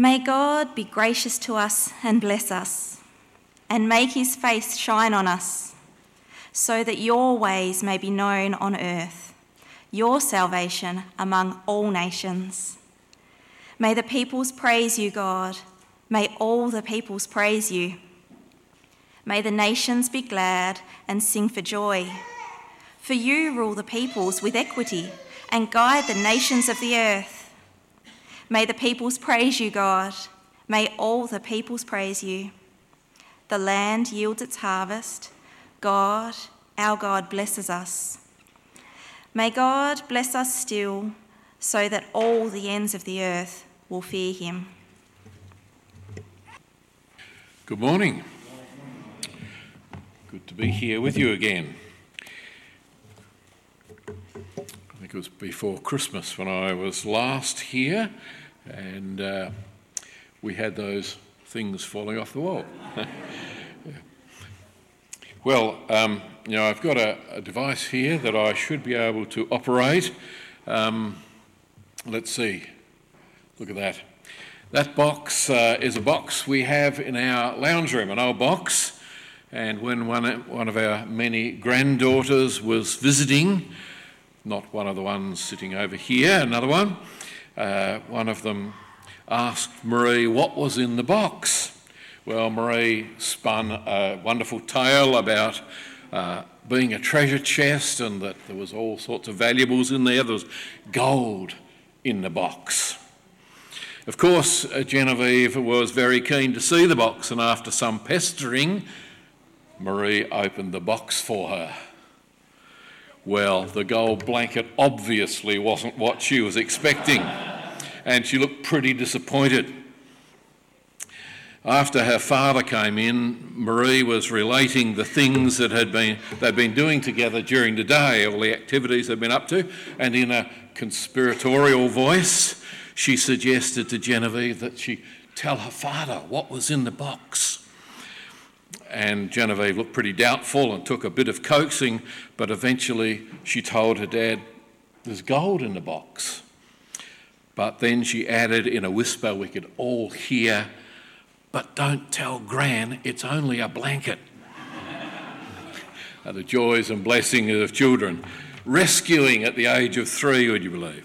May God be gracious to us and bless us, and make his face shine on us, so that your ways may be known on earth, your salvation among all nations. May the peoples praise you, God. May all the peoples praise you. May the nations be glad and sing for joy. For you rule the peoples with equity and guide the nations of the earth. May the peoples praise you, God. May all the peoples praise you. The land yields its harvest. God, our God, blesses us. May God bless us still, so that all the ends of the earth will fear him. Good morning. Good to be here with you again. Think it was before Christmas when I was last here and uh, we had those things falling off the wall. well, um, you know, I've got a, a, device here that I should be able to operate. Um, let's see. Look at that. That box uh, is a box we have in our lounge room, an old box. And when one, one of our many granddaughters was visiting, not one of the ones sitting over here, another one, uh, one of them asked Marie what was in the box. Well, Marie spun a wonderful tale about uh, being a treasure chest and that there was all sorts of valuables in there. There was gold in the box. Of course, uh, Genevieve was very keen to see the box, and after some pestering, Marie opened the box for her. Well, the gold blanket obviously wasn't what she was expecting, and she looked pretty disappointed. After her father came in, Marie was relating the things that had been they'd been doing together during the day, all the activities they'd been up to, and in a conspiratorial voice, she suggested to Genevieve that she tell her father what was in the box. And Genevieve looked pretty doubtful and took a bit of coaxing, but eventually she told her dad, There's gold in the box. But then she added in a whisper we could all hear, But don't tell Gran, it's only a blanket. the joys and blessings of children. Rescuing at the age of three, would you believe?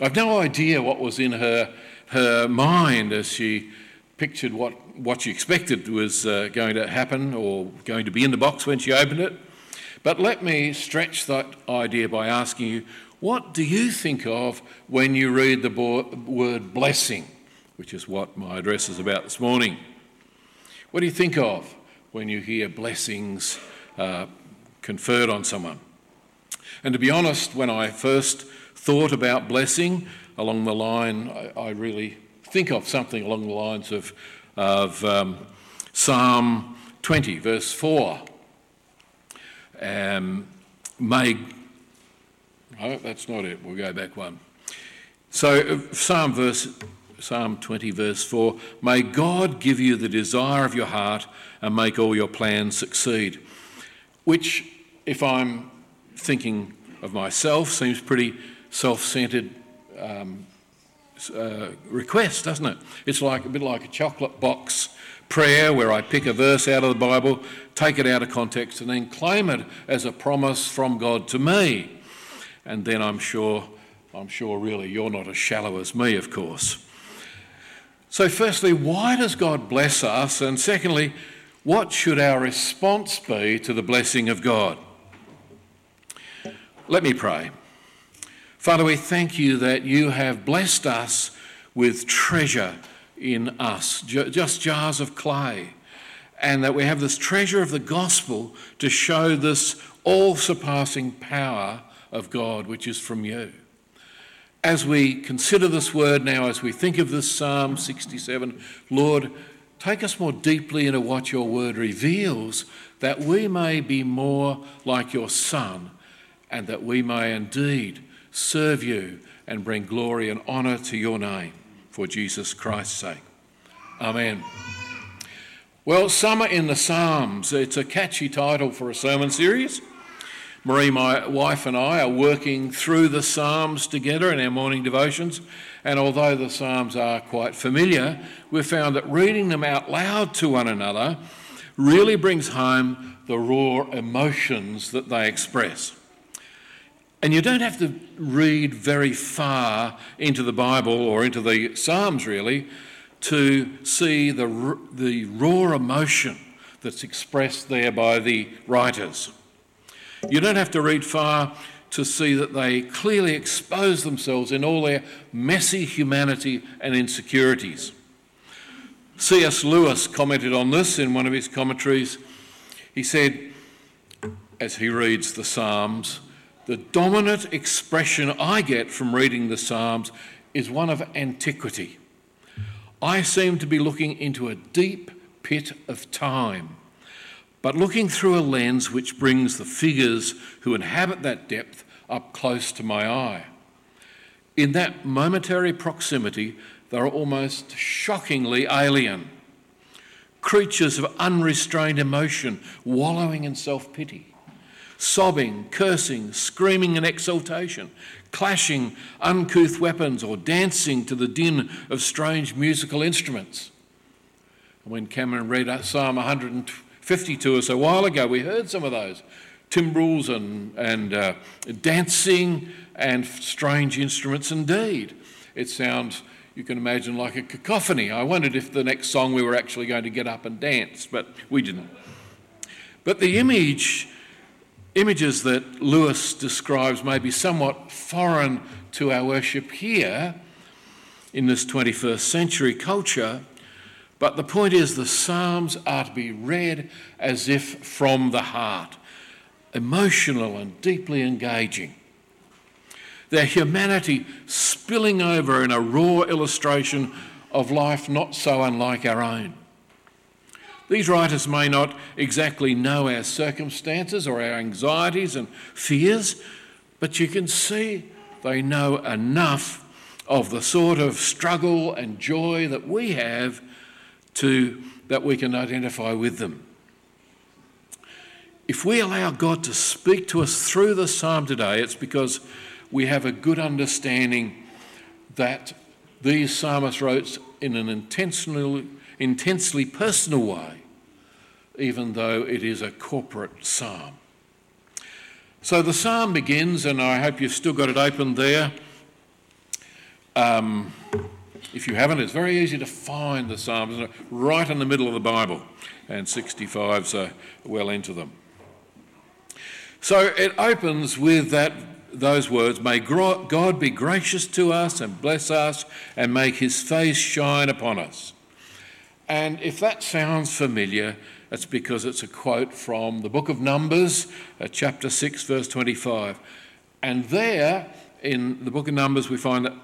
I've no idea what was in her, her mind as she pictured what, what she expected was uh, going to happen or going to be in the box when she opened it. But let me stretch that idea by asking you what do you think of when you read the bo- word blessing, which is what my address is about this morning? What do you think of when you hear blessings uh, conferred on someone? And to be honest, when I first thought about blessing along the line, I, I really think of something along the lines of, of um, Psalm 20, verse 4. Um, may, oh, that's not it, we'll go back one. So, uh, Psalm, verse, Psalm 20, verse 4 May God give you the desire of your heart and make all your plans succeed. Which, if I'm thinking of myself, seems pretty self centered um, uh, request, doesn't it? It's like a bit like a chocolate box prayer where I pick a verse out of the Bible, take it out of context, and then claim it as a promise from God to me. And then I'm sure, I'm sure really you're not as shallow as me, of course. So, firstly, why does God bless us? And secondly, what should our response be to the blessing of God? Let me pray. Father, we thank you that you have blessed us with treasure in us, just jars of clay, and that we have this treasure of the gospel to show this all surpassing power of God, which is from you. As we consider this word now, as we think of this Psalm 67, Lord, take us more deeply into what your word reveals, that we may be more like your Son, and that we may indeed serve you, and bring glory and honour to your name for Jesus Christ's sake. Amen. Well, Summer in the Psalms, it's a catchy title for a sermon series. Marie, my wife, and I are working through the Psalms together in our morning devotions. And although the Psalms are quite familiar, we've found that reading them out loud to one another really brings home the raw emotions that they express. And you don't have to read very far into the Bible or into the Psalms, really, to see the, the raw emotion that's expressed there by the writers. You don't have to read far to see that they clearly expose themselves in all their messy humanity and insecurities. C.S. Lewis commented on this in one of his commentaries. He said, as he reads the Psalms, the dominant expression I get from reading the Psalms is one of antiquity. I seem to be looking into a deep pit of time, but looking through a lens which brings the figures who inhabit that depth up close to my eye. In that momentary proximity, they're almost shockingly alien. Creatures of unrestrained emotion, wallowing in self pity, sobbing, cursing, screaming in exultation, clashing uncouth weapons, or dancing to the din of strange musical instruments. When Cameron read Psalm 150 to us a while ago, we heard some of those timbrels and, and uh, dancing and strange instruments indeed. It sounds you can imagine like a cacophony. I wondered if the next song we were actually going to get up and dance, but we didn't. But the image, images that Lewis describes may be somewhat foreign to our worship here in this 21st century culture. But the point is, the Psalms are to be read as if from the heart, emotional and deeply engaging their humanity spilling over in a raw illustration of life not so unlike our own. These writers may not exactly know our circumstances or our anxieties and fears, but you can see they know enough of the sort of struggle and joy that we have to that we can identify with them. If we allow God to speak to us through the psalm today, it's because we have a good understanding that these psalmists wrote in an intentionally, intensely personal way, even though it is a corporate psalm. So the psalm begins, and I hope you've still got it open there. Um, if you haven't, it's very easy to find the Psalms right in the middle of the Bible, and 65's are well into them. So it opens with that those words, May God be gracious to us and bless us and make his face shine upon us. And if that sounds familiar, it's because it's a quote from the book of Numbers, uh, chapter 6, verse 25. And there in the book of Numbers, we find that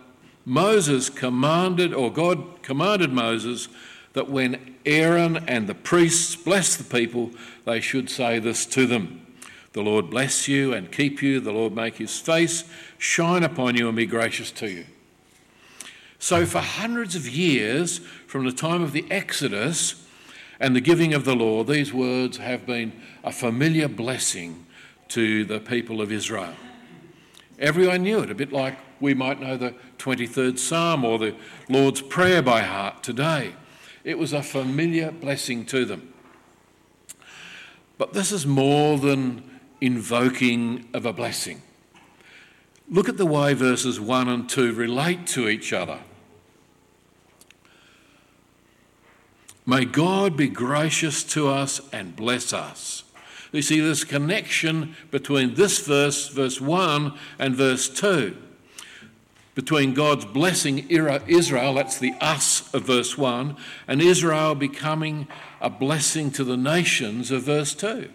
Moses commanded, or God commanded Moses, that when Aaron and the priests bless the people, they should say this to them. The Lord bless you and keep you. The Lord make his face shine upon you and be gracious to you. So, for hundreds of years, from the time of the Exodus and the giving of the law, these words have been a familiar blessing to the people of Israel. Everyone knew it, a bit like we might know the 23rd Psalm or the Lord's Prayer by heart today. It was a familiar blessing to them. But this is more than invoking of a blessing. Look at the way verses 1 and 2 relate to each other. May God be gracious to us and bless us. You see, this connection between this verse, verse 1, and verse 2. Between God's blessing Israel, that's the us of verse 1, and Israel becoming a blessing to the nations of verse 2.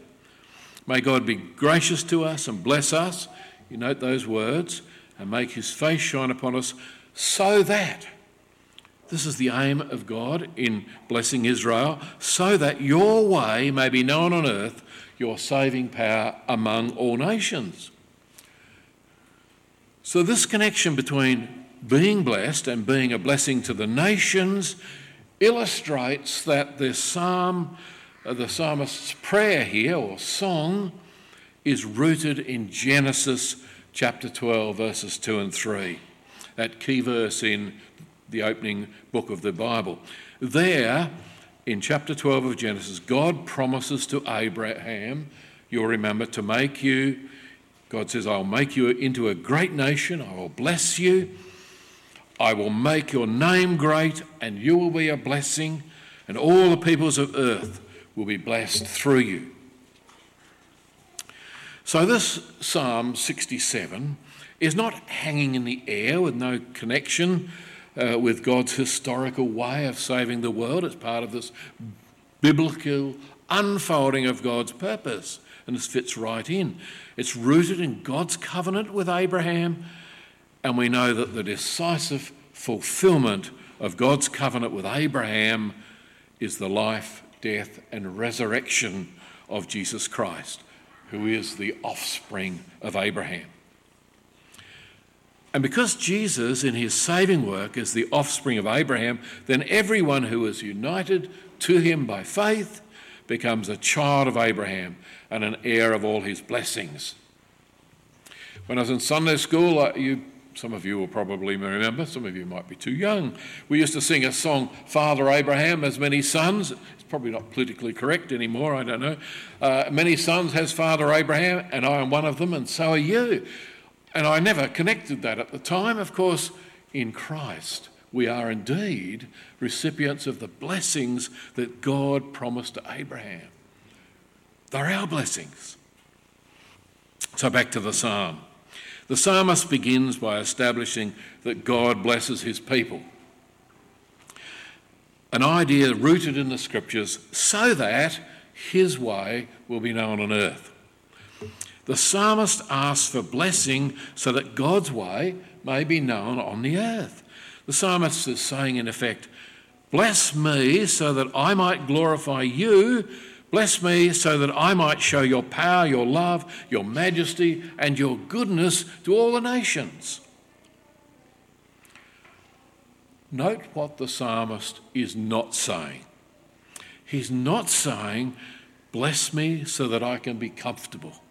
May God be gracious to us and bless us. You note those words, and make his face shine upon us so that, this is the aim of God in blessing Israel, so that your way may be known on earth, your saving power among all nations. So, this connection between being blessed and being a blessing to the nations illustrates that the psalm uh, the psalmist's prayer here, or song, is rooted in Genesis chapter 12, verses 2 and 3, that key verse in the opening book of the Bible. There, in chapter 12 of Genesis, God promises to Abraham, you'll remember, to make you, God says, I'll make you into a great nation, I will bless you, I will make your name great, and you will be a blessing, and all the peoples of earth will be blessed through you. So, this Psalm 67 is not hanging in the air with no connection uh, with God's historical way of saving the world. It's part of this biblical unfolding of God's purpose, and this fits right in. It's rooted in God's covenant with Abraham, and we know that the decisive fulfillment of God's covenant with Abraham is the life, death, and resurrection of Jesus Christ who is the offspring of Abraham. And because Jesus, in his saving work, is the offspring of Abraham, then everyone who is united to him by faith becomes a child of Abraham and an heir of all his blessings. When I was in Sunday school, you, some of you will probably remember, some of you might be too young. We used to sing a song, Father Abraham has many sons It's probably not politically correct anymore, I don't know. Uh, many sons has Father Abraham, and I am one of them, and so are you. And I never connected that at the time. Of course, in Christ, we are indeed recipients of the blessings that God promised to Abraham. They're our blessings. So back to the psalm. The psalmist begins by establishing that God blesses his people an idea rooted in the scriptures so that his way will be known on earth. The psalmist asks for blessing so that God's way may be known on the earth. The psalmist is saying, in effect, Bless me so that I might glorify you. Bless me so that I might show your power, your love, your majesty, and your goodness to all the nations. Note what the psalmist is not saying. He's not saying, Bless me so that I can be comfortable.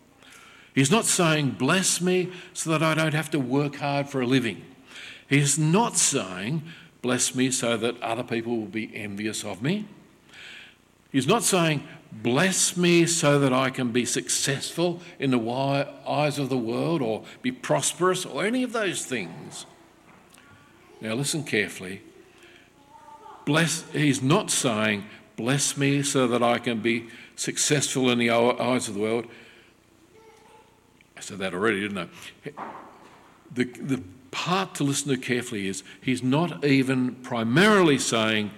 He's not saying, Bless me so that I don't have to work hard for a living. He's not saying, Bless me so that other people will be envious of me. He's not saying, Bless me so that I can be successful in the eyes of the world or be prosperous or any of those things. Now, listen carefully. Bless, he's not saying, Bless me so that I can be successful in the eyes of the world. I said that already, didn't I? The, the part to listen to carefully is he's not even primarily saying,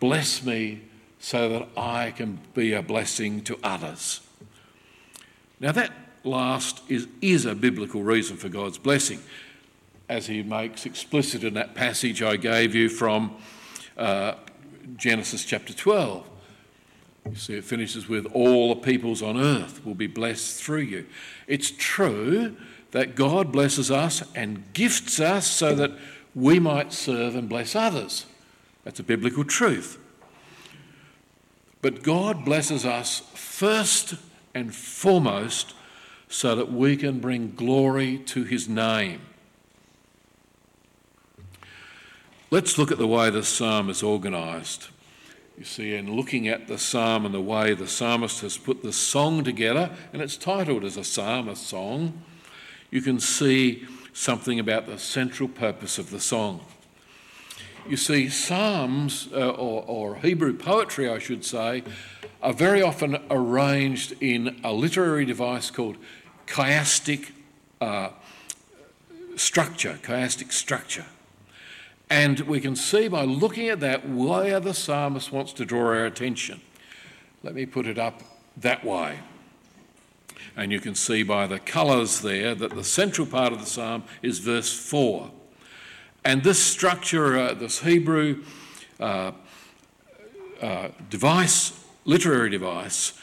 Bless me so that I can be a blessing to others. Now, that last is, is a biblical reason for God's blessing as he makes explicit in that passage I gave you from uh, Genesis chapter 12. You see, it finishes with, All the peoples on earth will be blessed through you. It's true that God blesses us and gifts us so that we might serve and bless others. That's a biblical truth. But God blesses us first and foremost so that we can bring glory to his name. Let's look at the way the psalm is organised. You see, in looking at the psalm and the way the psalmist has put the song together, and it's titled as a psalm, a song, you can see something about the central purpose of the song. You see, psalms, uh, or, or Hebrew poetry, I should say, are very often arranged in a literary device called chiastic uh, structure, chiastic structure. And we can see by looking at that where the psalmist wants to draw our attention. Let me put it up that way. And you can see by the colours there that the central part of the psalm is verse 4. And this structure, uh, this Hebrew uh, uh, device, literary device,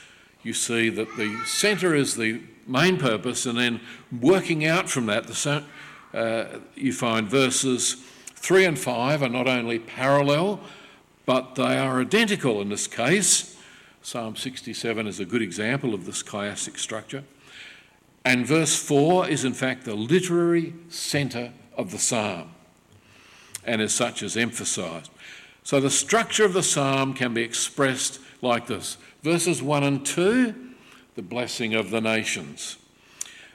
you see that the centre is the main purpose, and then working out from that, the, uh, you find verses 3 and 5 are not only parallel, but they are identical in this case. Psalm 67 is a good example of this chiastic structure. And verse 4 is, in fact, the literary centre of the psalm, and as such is emphasised. So the structure of the psalm can be expressed like this verses 1 and 2, the blessing of the nations.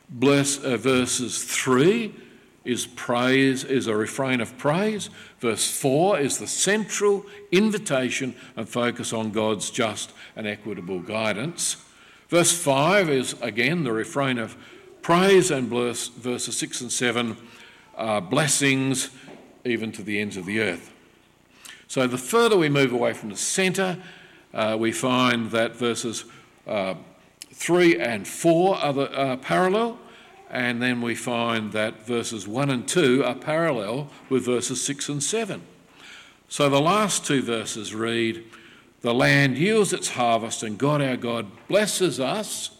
Bless, uh, verses 3 is praise, is a refrain of praise. Verse 4 is the central invitation and focus on God's just and equitable guidance. Verse 5 is again the refrain of praise, and verses 6 and 7 are blessings even to the ends of the earth. So the further we move away from the centre, uh, we find that verses uh, 3 and 4 are the, parallel, and then we find that verses 1 and 2 are parallel with verses 6 and 7. So the last two verses read, The land yields its harvest, and God our God blesses us.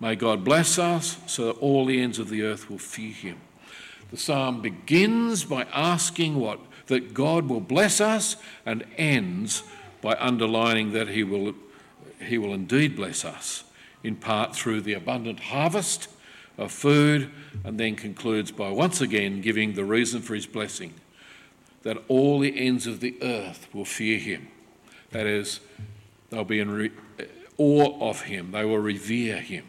May God bless us so that all the ends of the earth will fear him. The psalm begins by asking what? That God will bless us, and ends by underlining that he will, he will indeed bless us, in part through the abundant harvest of food, and then concludes by once again giving the reason for his blessing that all the ends of the earth will fear him. That is, they'll be in re- uh, awe of him, they will revere him.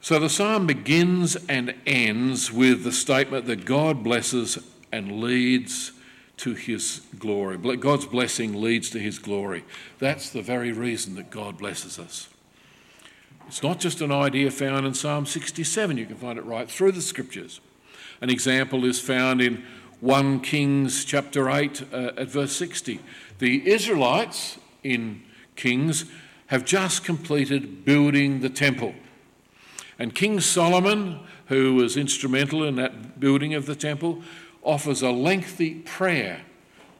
So the psalm begins and ends with the statement that God blesses and leads to his glory. God's blessing leads to his glory. That's the very reason that God blesses us. It's not just an idea found in Psalm 67, you can find it right through the scriptures. An example is found in 1 Kings chapter 8 uh, at verse 60. The Israelites in Kings have just completed building the temple. And King Solomon, who was instrumental in that building of the temple, offers a lengthy prayer.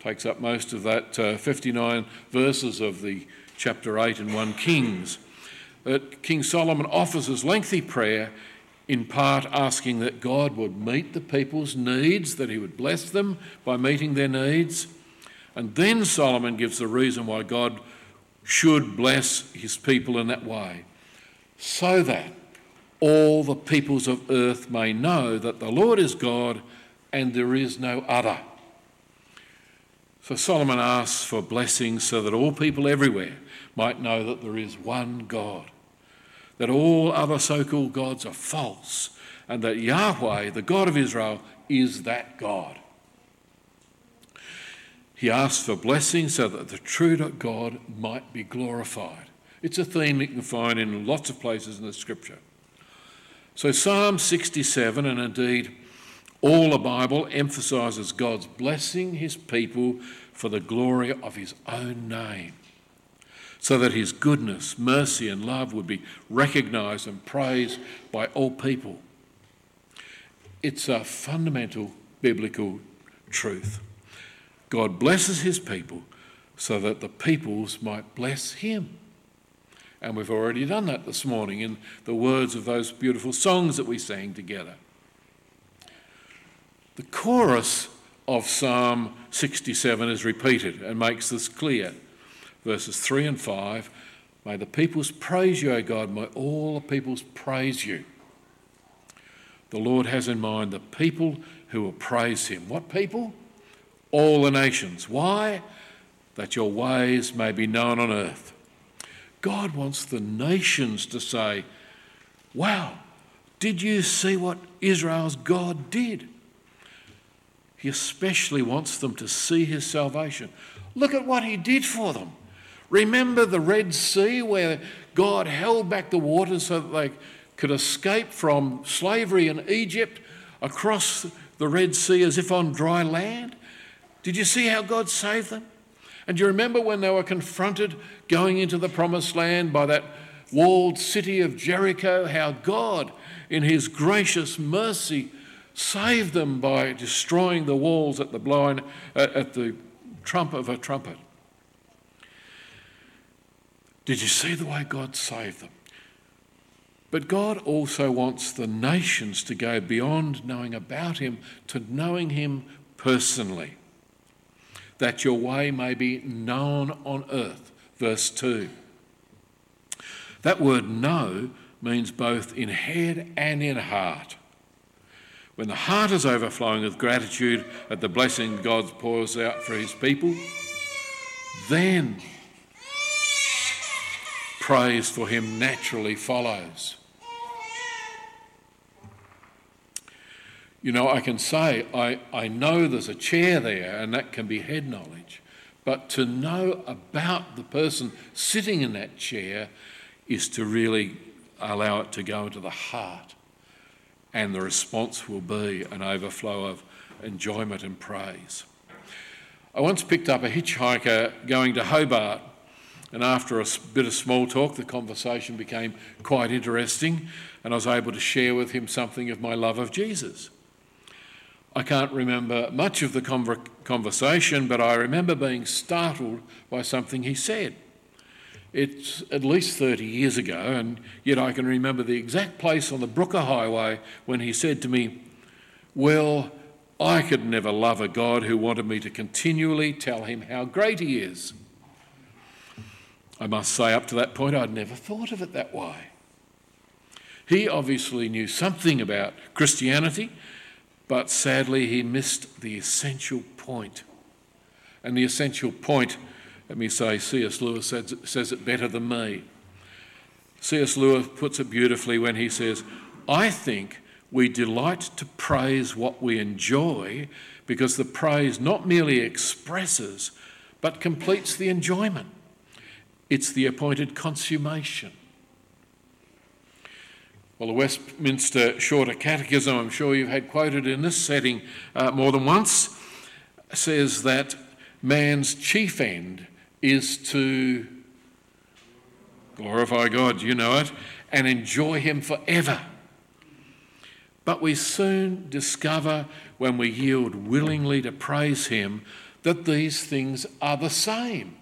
Takes up most of that uh, 59 verses of the chapter 8 and 1 Kings. That King Solomon offers his lengthy prayer, in part asking that God would meet the people's needs, that he would bless them by meeting their needs. And then Solomon gives the reason why God should bless his people in that way, so that all the peoples of earth may know that the Lord is God and there is no other. So Solomon asks for blessings so that all people everywhere might know that there is one God, that all other so called gods are false, and that Yahweh, the God of Israel, is that God. He asks for blessings so that the true God might be glorified. It's a theme you can find in lots of places in the scripture. So, Psalm 67, and indeed all the Bible, emphasises God's blessing his people for the glory of his own name, so that his goodness, mercy, and love would be recognised and praised by all people. It's a fundamental biblical truth. God blesses his people so that the peoples might bless him. And we've already done that this morning in the words of those beautiful songs that we sang together. The chorus of Psalm 67 is repeated and makes this clear. Verses 3 and 5 May the peoples praise you, O God, may all the peoples praise you. The Lord has in mind the people who will praise him. What people? All the nations. Why? That your ways may be known on earth. God wants the nations to say, Wow, did you see what Israel's God did? He especially wants them to see his salvation. Look at what he did for them. Remember the Red Sea where God held back the waters so that they could escape from slavery in Egypt across the Red Sea as if on dry land? Did you see how God saved them? And do you remember when they were confronted going into the promised land by that walled city of Jericho, how God, in his gracious mercy, saved them by destroying the walls at the blind uh, at the trump of a trumpet. Did you see the way God saved them? But God also wants the nations to go beyond knowing about Him to knowing Him personally that your way may be known on earth. Verse 2. That word know means both in head and in heart. When the heart is overflowing with gratitude at the blessing God pours out for his people, then praise for him naturally follows. You know, I can say, I, I know there's a chair there, and that can be head knowledge. But to know about the person sitting in that chair is to really allow it to go into the heart. And the response will be an overflow of enjoyment and praise. I once picked up a hitchhiker going to Hobart, and after a bit of small talk, the conversation became quite interesting, and I was able to share with him something of my love of Jesus. I can't remember much of the conversation, but I remember being startled by something he said. It's at least 30 years ago, and yet I can remember the exact place on the Brooker Highway when he said to me, Well, I could never love a God who wanted me to continually tell him how great he is. I must say, up to that point, I'd never thought of it that way. He obviously knew something about Christianity but sadly, he missed the essential point. And the essential point, let me say, C.S. Lewis says, says it better than me. C.S. Lewis puts it beautifully when he says, I think we delight to praise what we enjoy because the praise not merely expresses but completes the enjoyment. It's the appointed consummation. Well, the Westminster Shorter Catechism, I'm sure you've had quoted in this setting uh, more than once, says that man's chief end is to glorify God, you know it, and enjoy Him forever. But we soon discover when we yield willingly to praise Him that these things are the same.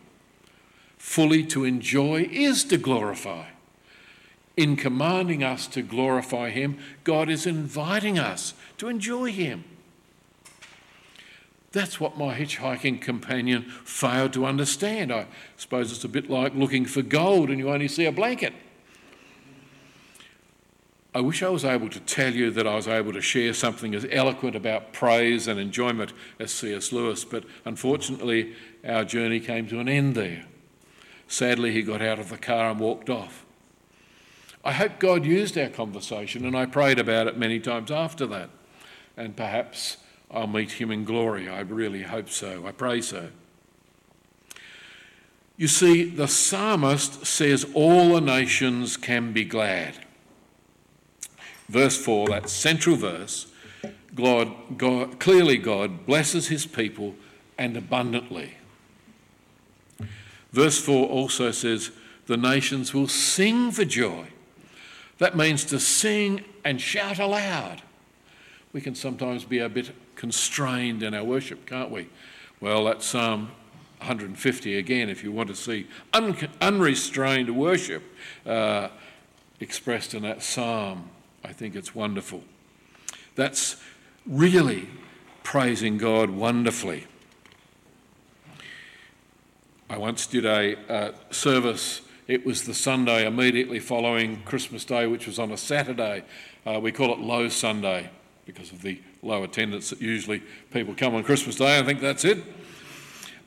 Fully to enjoy is to glorify in commanding us to glorify Him, God is inviting us to enjoy Him. That's what my hitchhiking companion failed to understand. I suppose it's a bit like looking for gold and you only see a blanket. I wish I was able to tell you that I was able to share something as eloquent about praise and enjoyment as C.S. Lewis, but unfortunately, our journey came to an end there. Sadly, he got out of the car and walked off. I hope God used our conversation, and I prayed about it many times after that. And perhaps I'll meet him in glory. I really hope so. I pray so. You see, the psalmist says all the nations can be glad. Verse 4, that central verse, God, God, clearly God blesses his people and abundantly. Verse 4 also says, the nations will sing for joy. That means to sing and shout aloud. We can sometimes be a bit constrained in our worship, can't we? Well, that's Psalm 150 again, if you want to see un- unrestrained worship uh, expressed in that psalm. I think it's wonderful. That's really praising God wonderfully. I once did a uh, service it was the Sunday immediately following Christmas Day, which was on a Saturday. Uh, we call it Low Sunday because of the low attendance that usually people come on Christmas Day. I think that's it.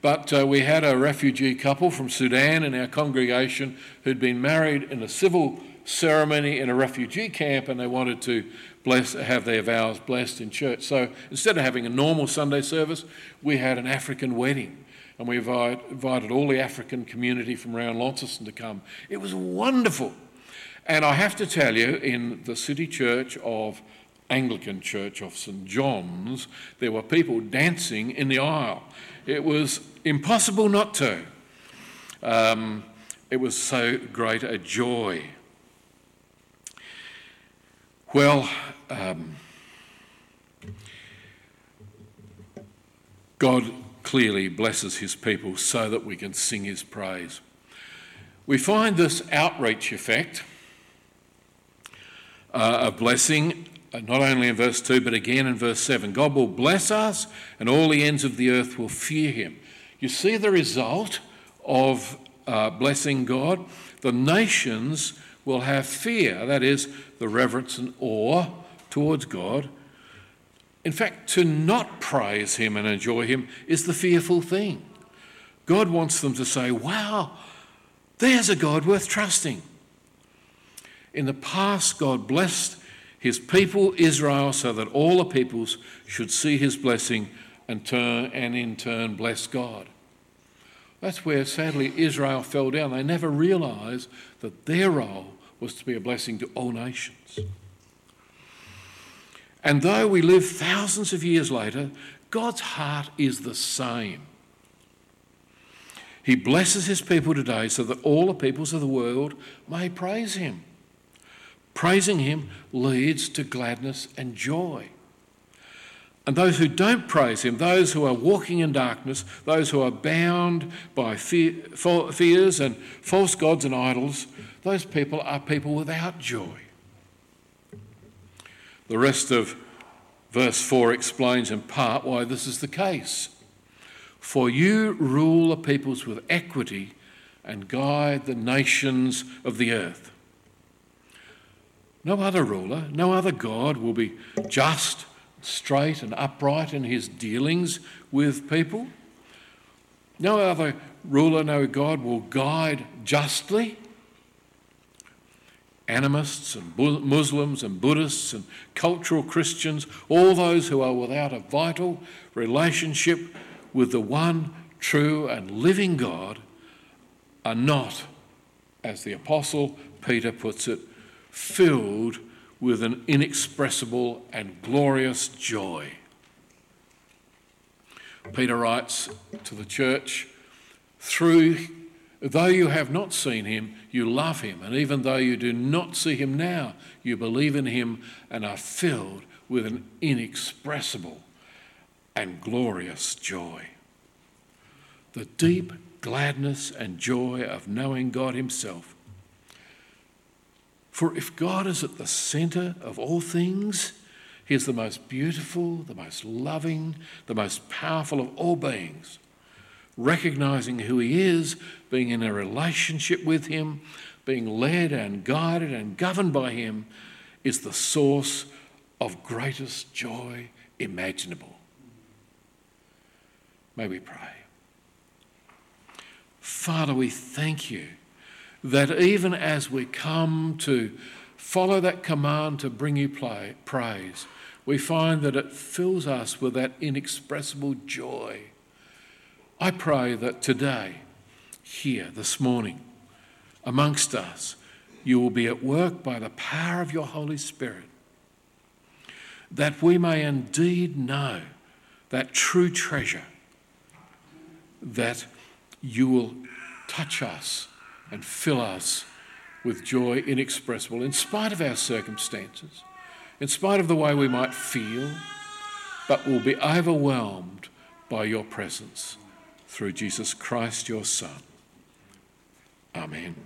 But uh, we had a refugee couple from Sudan in our congregation who'd been married in a civil ceremony in a refugee camp and they wanted to bless, have their vows blessed in church. So instead of having a normal Sunday service, we had an African wedding and we invited all the African community from around Launceston to come. It was wonderful. And I have to tell you, in the city church of Anglican Church of St John's, there were people dancing in the aisle. It was impossible not to. Um, it was so great a joy. Well, um, God clearly blesses his people so that we can sing his praise. We find this outreach effect uh, blessing uh, not only in verse 2 but again in verse 7. God will bless us and all the ends of the earth will fear him. You see the result of uh, blessing God, the nations will have fear, that is, the reverence and awe towards God. In fact, to not praise Him and enjoy Him is the fearful thing. God wants them to say, Wow, there's a God worth trusting. In the past, God blessed his people Israel so that all the peoples should see his blessing and turn and in turn bless God. That's where sadly Israel fell down. They never realized that their role was to be a blessing to all nations. And though we live thousands of years later, God's heart is the same. He blesses his people today so that all the peoples of the world may praise him. Praising Him leads to gladness and joy. And those who don't praise Him, those who are walking in darkness, those who are bound by fear, fears and false gods and idols, those people are people without joy. The rest of verse 4 explains in part why this is the case. For you rule the peoples with equity and guide the nations of the earth. No other ruler, no other God will be just, straight, and upright in his dealings with people. No other ruler, no God will guide justly. Animists and Muslims and Buddhists and cultural Christians, all those who are without a vital relationship with the one true and living God, are not, as the Apostle Peter puts it, filled with an inexpressible and glorious joy. Peter writes to the church, through though you have not seen him, you love him, and even though you do not see him now, you believe in him and are filled with an inexpressible and glorious joy. The deep gladness and joy of knowing God himself for if God is at the centre of all things, He is the most beautiful, the most loving, the most powerful of all beings. Recognizing who He is, being in a relationship with Him, being led and guided and governed by Him, is the source of greatest joy imaginable. May we pray. Father, we thank you that even as we come to follow that command to bring you play, praise, we find that it fills us with that inexpressible joy. I pray that today, here, this morning, amongst us, you will be at work by the power of your Holy Spirit, that we may indeed know that true treasure, that you will touch us and fill us with joy inexpressible in spite of our circumstances, in spite of the way we might feel, but will be overwhelmed by your presence through Jesus Christ, your Son. Amen.